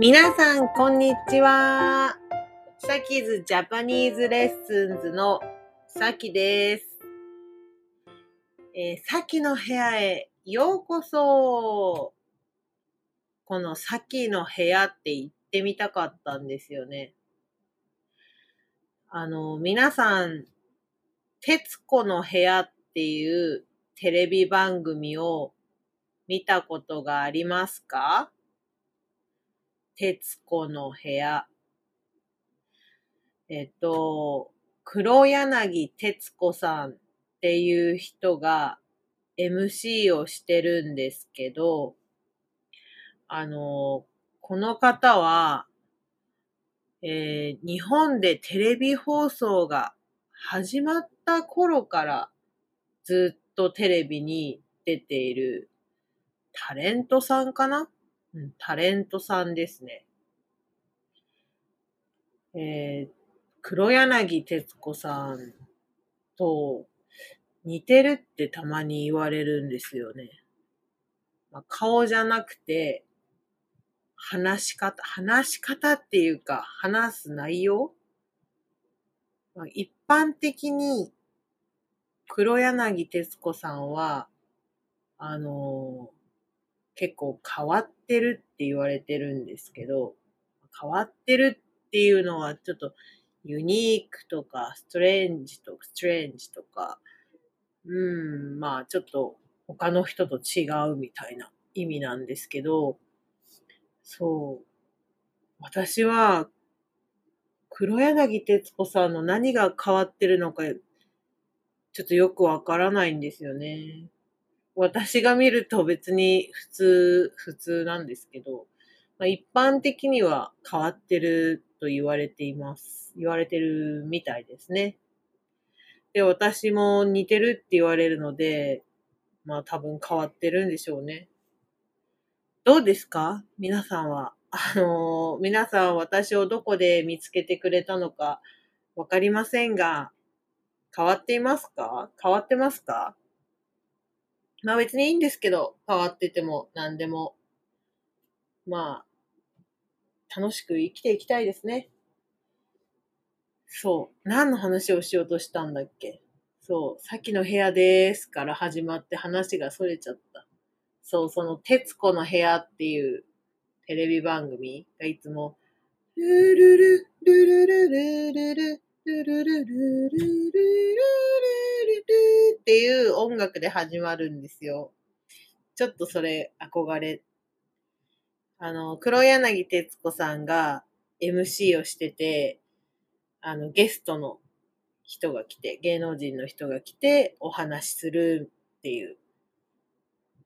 皆さん、こんにちは。サキズジャパニーズレッスンズのサキです。えー、サキの部屋へようこそ。このサキの部屋って行ってみたかったんですよね。あの、皆さん、徹子の部屋っていうテレビ番組を見たことがありますか？徹子の部屋。えっと、黒柳徹子さんっていう人が MC をしてるんですけど、あの、この方は、えー、日本でテレビ放送が始まった頃からずっとテレビに出ているタレントさんかな？うん、タレントさんですね。えー、黒柳徹子さんと似てるってたまに言われるんですよね。まあ、顔じゃなくて、話し方、話し方っていうか、話す内容、まあ、一般的に黒柳徹子さんは、あのー結構変わってるって言われてるんですけど、変わってるっていうのはちょっとユニークとかストレンジとか、ストレンジとか、うん、まあちょっと他の人と違うみたいな意味なんですけど、そう。私は、黒柳徹子さんの何が変わってるのか、ちょっとよくわからないんですよね。私が見ると別に普通、普通なんですけど、まあ、一般的には変わってると言われています。言われてるみたいですね。で、私も似てるって言われるので、まあ多分変わってるんでしょうね。どうですか？皆さんは。あのー、皆さん私をどこで見つけてくれたのかわかりませんが、変わっていますか？変わってますか？まあ別にいいんですけど、変わってても何でも、まあ、楽しく生きていきたいですね。そう。何の話をしようとしたんだっけ？そう。さっきの部屋ですから始まって話が逸れちゃった。そう、その、徹子の部屋っていうテレビ番組がいつも、ルルル、ルルルルルル、ルルルルルルルルっていう音楽で始まるんですよ。ちょっとそれ憧れ。あの、黒柳徹子さんが MC をしてて、あの、ゲストの人が来て、芸能人の人が来てお話しするっていう。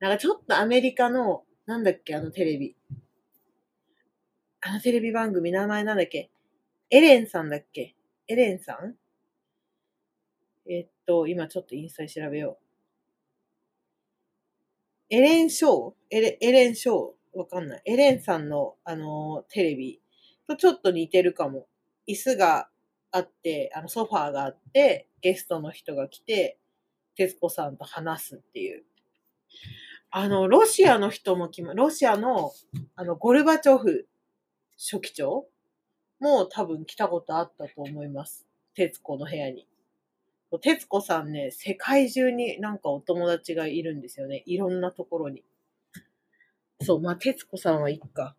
なんかちょっとアメリカの、なんだっけ、あのテレビ。あのテレビ番組、名前なんだっけ？エレンさんだっけ？エレンさん？えっと、今ちょっとインスタで調べよう。エレン・ショー？エレエレン・ショー？わかんない。エレンさんの、あの、テレビとちょっと似てるかも。椅子があって、あの、ソファーがあって、ゲストの人が来て、徹子さんと話すっていう。あの、ロシアの人も来ま、ロシアの、あの、ゴルバチョフ書記長も多分来たことあったと思います。徹子の部屋に。徹子さんね、世界中になんかお友達がいるんですよね。いろんなところに。そう、まあ、徹子さんはいっか。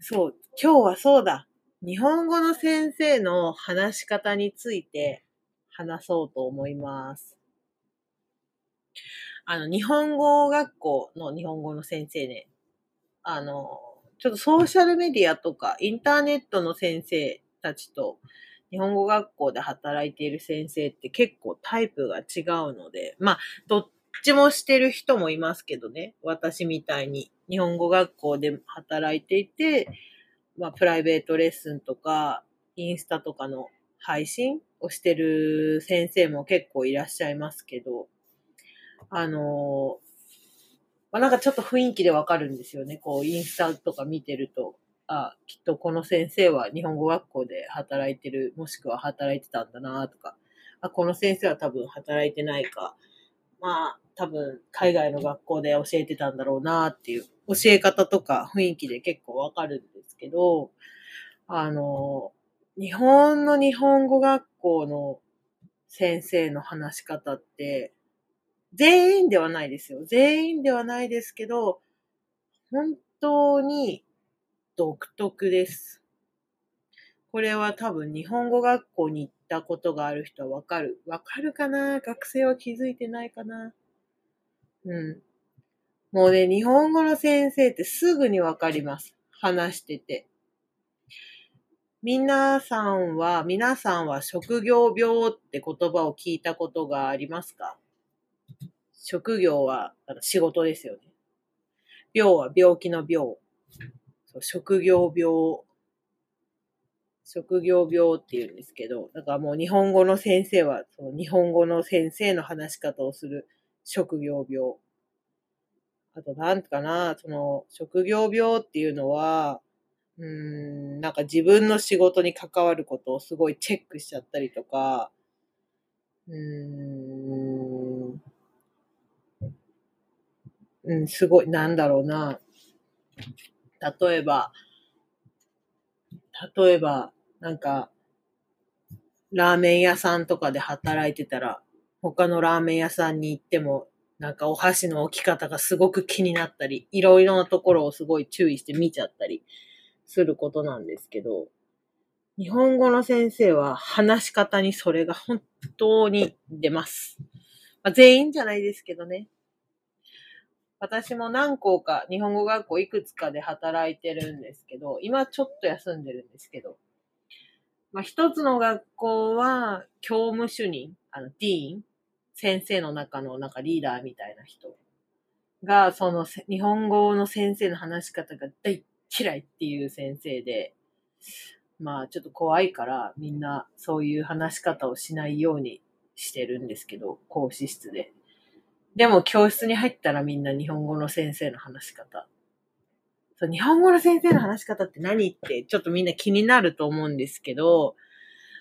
そう、今日はそうだ。日本語の先生の話し方について話そうと思います。あの、日本語学校の日本語の先生ね。あの、ちょっとソーシャルメディアとかインターネットの先生たちと日本語学校で働いている先生って結構タイプが違うので、まあ、どっちもしてる人もいますけどね。私みたいに日本語学校で働いていて、まあ、プライベートレッスンとか、インスタとかの配信をしてる先生も結構いらっしゃいますけど、あのまあ、なんかちょっと雰囲気でわかるんですよね。こう、インスタとか見てると、あ、きっとこの先生は日本語学校で働いてる、もしくは働いてたんだなとか、あ、この先生は多分働いてないか。まあ、多分海外の学校で教えてたんだろうなっていう教え方とか雰囲気で結構わかるんですけど、あの、日本の日本語学校の先生の話し方って、全員ではないですよ。全員ではないですけど、本当に独特です。これは多分日本語学校に行ったことがある人はわかる。わかるかな？学生は気づいてないかな？うん。もうね、日本語の先生ってすぐにわかります。話してて。皆さんは、皆さんは職業病って言葉を聞いたことがありますか？職業は仕事ですよね。病は病気の病。職業病職業病って言うんですけど、だからもう日本語の先生は、その日本語の先生の話し方をする職業病。あと、なんかな、その、職業病っていうのは、うん、なんか自分の仕事に関わることをすごいチェックしちゃったりとか、うん、うん、すごい、なんだろうな。例えば、例えば、なんか、ラーメン屋さんとかで働いてたら、他のラーメン屋さんに行っても、なんかお箸の置き方がすごく気になったり、いろいろなところをすごい注意して見ちゃったりすることなんですけど、日本語の先生は話し方にそれが本当に出ます。まあ、全員じゃないですけどね。私も何校か日本語学校いくつかで働いてるんですけど、今ちょっと休んでるんですけど、まあ、一つの学校は、教務主任、あの、ディーン、先生の中のなんかリーダーみたいな人が、その日本語の先生の話し方が大嫌いっていう先生で、まあちょっと怖いからみんなそういう話し方をしないようにしてるんですけど、講師室で。でも教室に入ったらみんな日本語の先生の話し方そう、日本語の先生の話し方って何ってちょっとみんな気になると思うんですけど、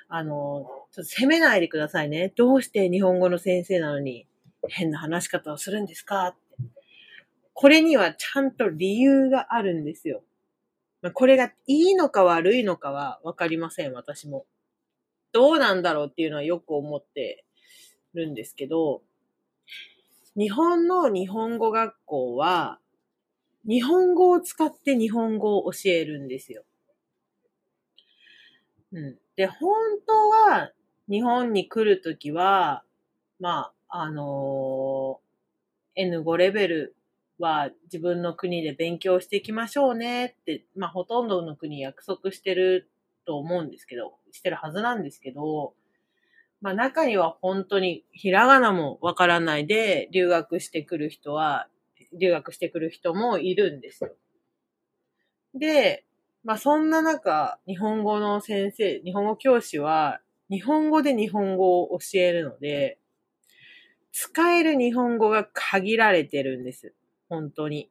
あの、ちょっと責めないでくださいね。どうして日本語の先生なのに変な話し方をするんですかって。これにはちゃんと理由があるんですよ。これがいいのか悪いのかはわかりません、私も。どうなんだろうっていうのはよく思ってるんですけど、日本の日本語学校は、日本語を使って日本語を教えるんですよ。うん。で、本当は日本に来るときは、まあ、あのー、N5 レベルは自分の国で勉強していきましょうねって、まあ、ほとんどの国約束してると思うんですけど、してるはずなんですけど、まあ、中には本当にひらがなもわからないで留学してくる人は留学してくる人もいるんですよ。で、まあそんな中、日本語の先生、日本語教師は、日本語で日本語を教えるので、使える日本語が限られてるんです。本当に。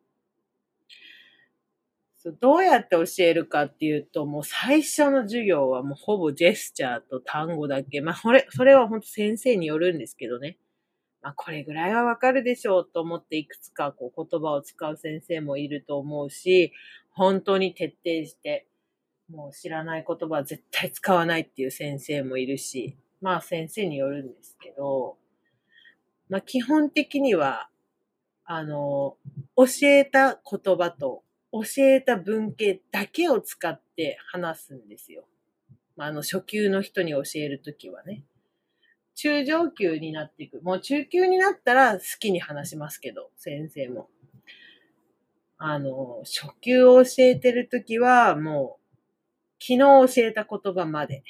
どうやって教えるかっていうと、もう最初の授業はもうほぼジェスチャーと単語だけ。まあ、それ、それは本当先生によるんですけどね。まあ、これぐらいはわかるでしょうと思っていくつかこう言葉を使う先生もいると思うし、本当に徹底して、もう知らない言葉は絶対使わないっていう先生もいるし、まあ先生によるんですけど、まあ基本的には、あの、教えた言葉と教えた文系だけを使って話すんですよ。まあ、あの初級の人に教えるときはね。中上級になっていく。もう中級になったら好きに話しますけど、先生も。あの、初級を教えてるときは、もう、昨日教えた言葉まで。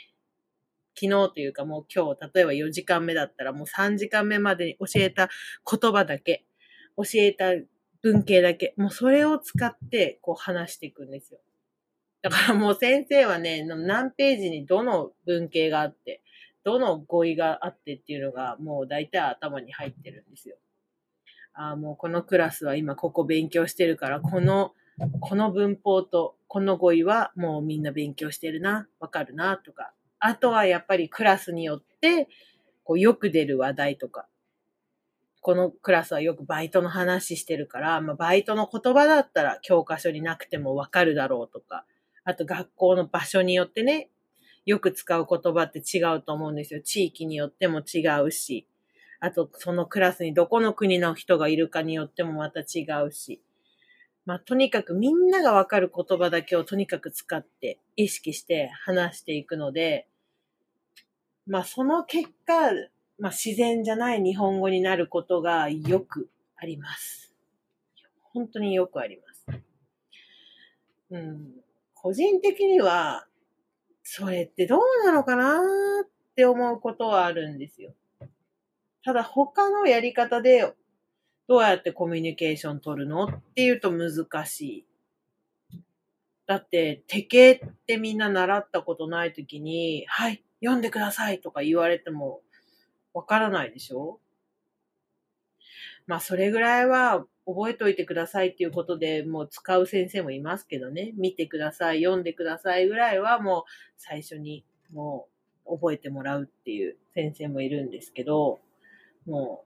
昨日というかもう今日、例えば4時間目だったらもう3時間目までに教えた言葉だけ、教えた文系だけ、もうそれを使ってこう話していくんですよ。だからもう先生はね、何ページにどの文系があって、どの語彙があってっていうのがもう大体頭に入ってるんですよ。ああ、もうこのクラスは今ここ勉強してるから、この、この文法とこの語彙はもうみんな勉強してるな、わかるな、とか。あとはやっぱりクラスによって、こうよく出る話題とか。このクラスはよくバイトの話してるから、まあ、バイトの言葉だったら教科書になくてもわかるだろうとか、あと学校の場所によってね、よく使う言葉って違うと思うんですよ。地域によっても違うし、あとそのクラスにどこの国の人がいるかによってもまた違うし。まあ、とにかくみんながわかる言葉だけをとにかく使って意識して話していくので、まあ、その結果、まあ、自然じゃない日本語になることがよくあります。本当によくあります。うん。個人的には、それってどうなのかなって思うことはあるんですよ。ただ他のやり方でどうやってコミュニケーション取るのっていうと難しい。だって、手形ってみんな習ったことないときに、はい、読んでくださいとか言われてもわからないでしょ？まあ、それぐらいは覚えておいてくださいっていうことでもう使う先生もいますけどね。見てください、読んでくださいぐらいはもう最初にもう覚えてもらうっていう先生もいるんですけど、も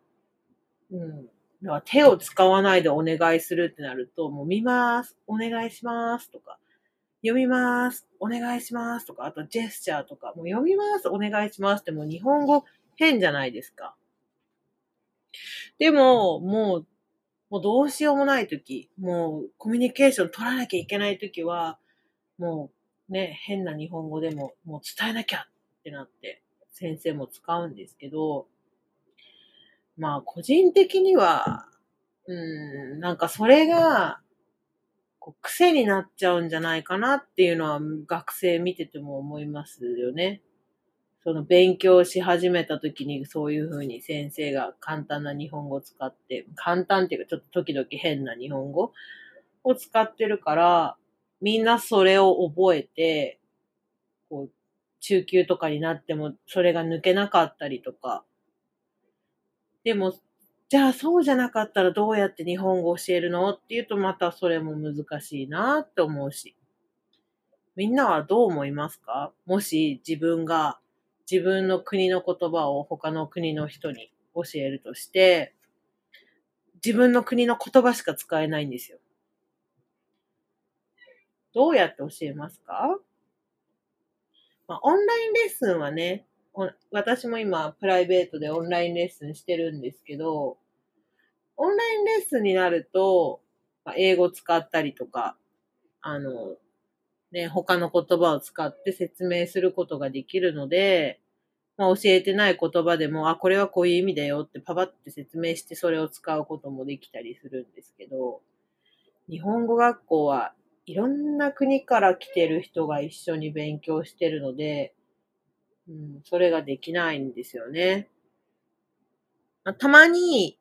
う、うん。だから手を使わないでお願いするってなると、もう見ます、お願いしますとか、読みます、お願いしますとか、あとジェスチャーとか、もう読みます、お願いしますってもう日本語変じゃないですか。でも、もうもうどうしようもないとき、もうコミュニケーション取らなきゃいけないときは、もうね、変な日本語でももう伝えなきゃってなって先生も使うんですけど、まあ個人的には、うん、なんかそれが、こう癖になっちゃうんじゃないかなっていうのは学生見てても思いますよね。その勉強し始めた時にそういうふうに先生が簡単な日本語を使って、簡単っていうかちょっと時々変な日本語を使ってるから、みんなそれを覚えて、こう、中級とかになってもそれが抜けなかったりとか。でも、じゃあそうじゃなかったらどうやって日本語教えるのっていうとまたそれも難しいなって思うし。みんなはどう思いますか？もし自分が自分の国の言葉を他の国の人に教えるとして、自分の国の言葉しか使えないんですよ。どうやって教えますか？まあ、オンラインレッスンはね、私も今プライベートでオンラインレッスンしてるんですけど、オンラインレッスンになると、まあ、英語使ったりとか、あの、ね、他の言葉を使って説明することができるので、まあ、教えてない言葉でも、あ、これはこういう意味だよってパパって説明してそれを使うこともできたりするんですけど、日本語学校はいろんな国から来てる人が一緒に勉強してるので、うん、それができないんですよね。たまに、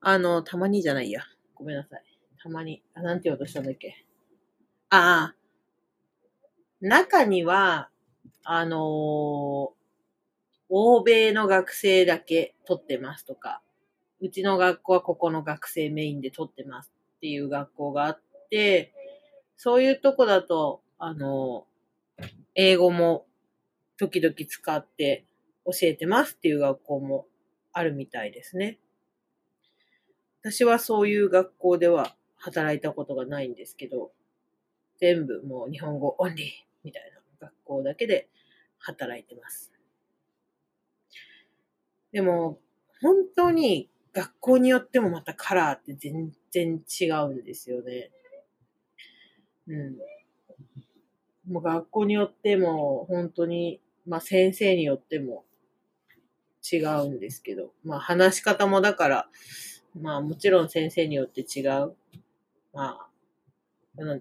あの、たまにじゃないや。ごめんなさい。たまに、あ、なんて言おうとしたんだっけ。ああ、中には、あのー、欧米の学生だけ取ってますとか、うちの学校はここの学生メインで取ってますっていう学校があって、そういうとこだと、あのー、英語も時々使って教えてますっていう学校もあるみたいですね。私はそういう学校では働いたことがないんですけど、全部もう日本語オンリーみたいな学校だけで働いてます。でも、本当に学校によってもまたカラーって全然違うんですよね。うん。もう学校によっても本当に、まあ先生によっても違うんですけど、まあ話し方もだから、まあもちろん先生によって違う。まあ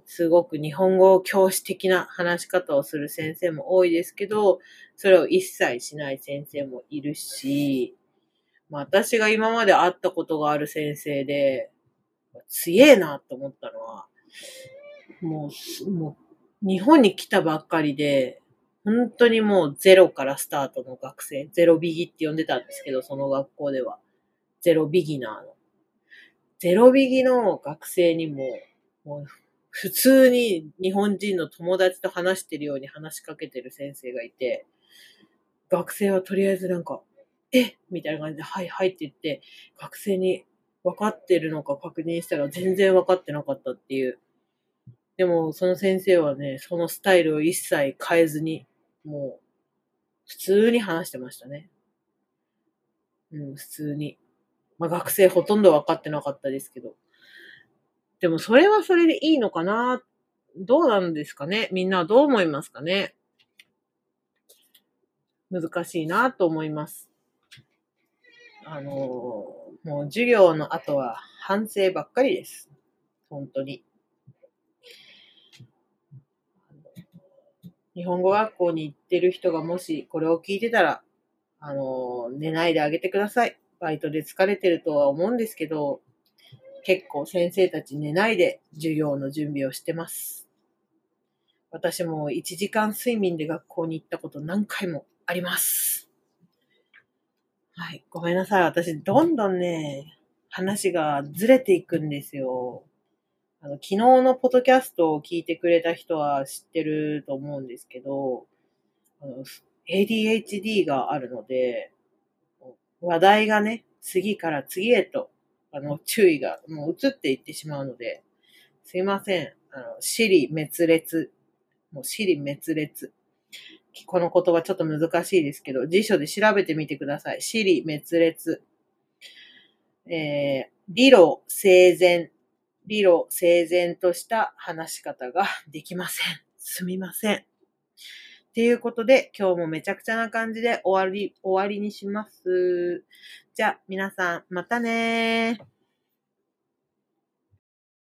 すごく日本語教師的な話し方をする先生も多いですけど、それを一切しない先生もいるし、まあ、私が今まで会ったことがある先生で、強えなと思ったのは、もう、もう、日本に来たばっかりで、本当にもうゼロからスタートの学生、ゼロビギって呼んでたんですけど、その学校では。ゼロビギナーの。ゼロビギの学生にも、もう普通に日本人の友達と話してるように話しかけてる先生がいて、学生はとりあえずなんか、えみたいな感じで、はいはいって言って、学生に分かってるのか確認したら全然分かってなかったっていう。でも、その先生はね、そのスタイルを一切変えずに、もう、普通に話してましたね。うん、普通に。まあ、学生ほとんど分かってなかったですけど。でも、それはそれでいいのかな？どうなんですかね？みんなはどう思いますかね？難しいなと思います。あの、もう授業の後は反省ばっかりです。本当に。日本語学校に行ってる人がもしこれを聞いてたら、あの、寝ないであげてください。バイトで疲れてるとは思うんですけど、結構先生たち寝ないで授業の準備をしてます。私も1時間睡眠で学校に行ったこと何回もあります。はい。ごめんなさい。私、どんどんね、話がずれていくんですよ。あの、昨日のポッドキャストを聞いてくれた人は知ってると思うんですけど、あの ADHD があるので、話題がね、次から次へと、あの、注意がもう移っていってしまうので、すいません。あの、死理滅裂。もう死理滅裂。この言葉ちょっと難しいですけど、辞書で調べてみてください。死理滅裂。えー、理路整然。理路整然とした話し方ができません。すみません。っていうことで、今日もめちゃくちゃな感じで終わり、終わりにします。じゃあ、皆さん、またねー。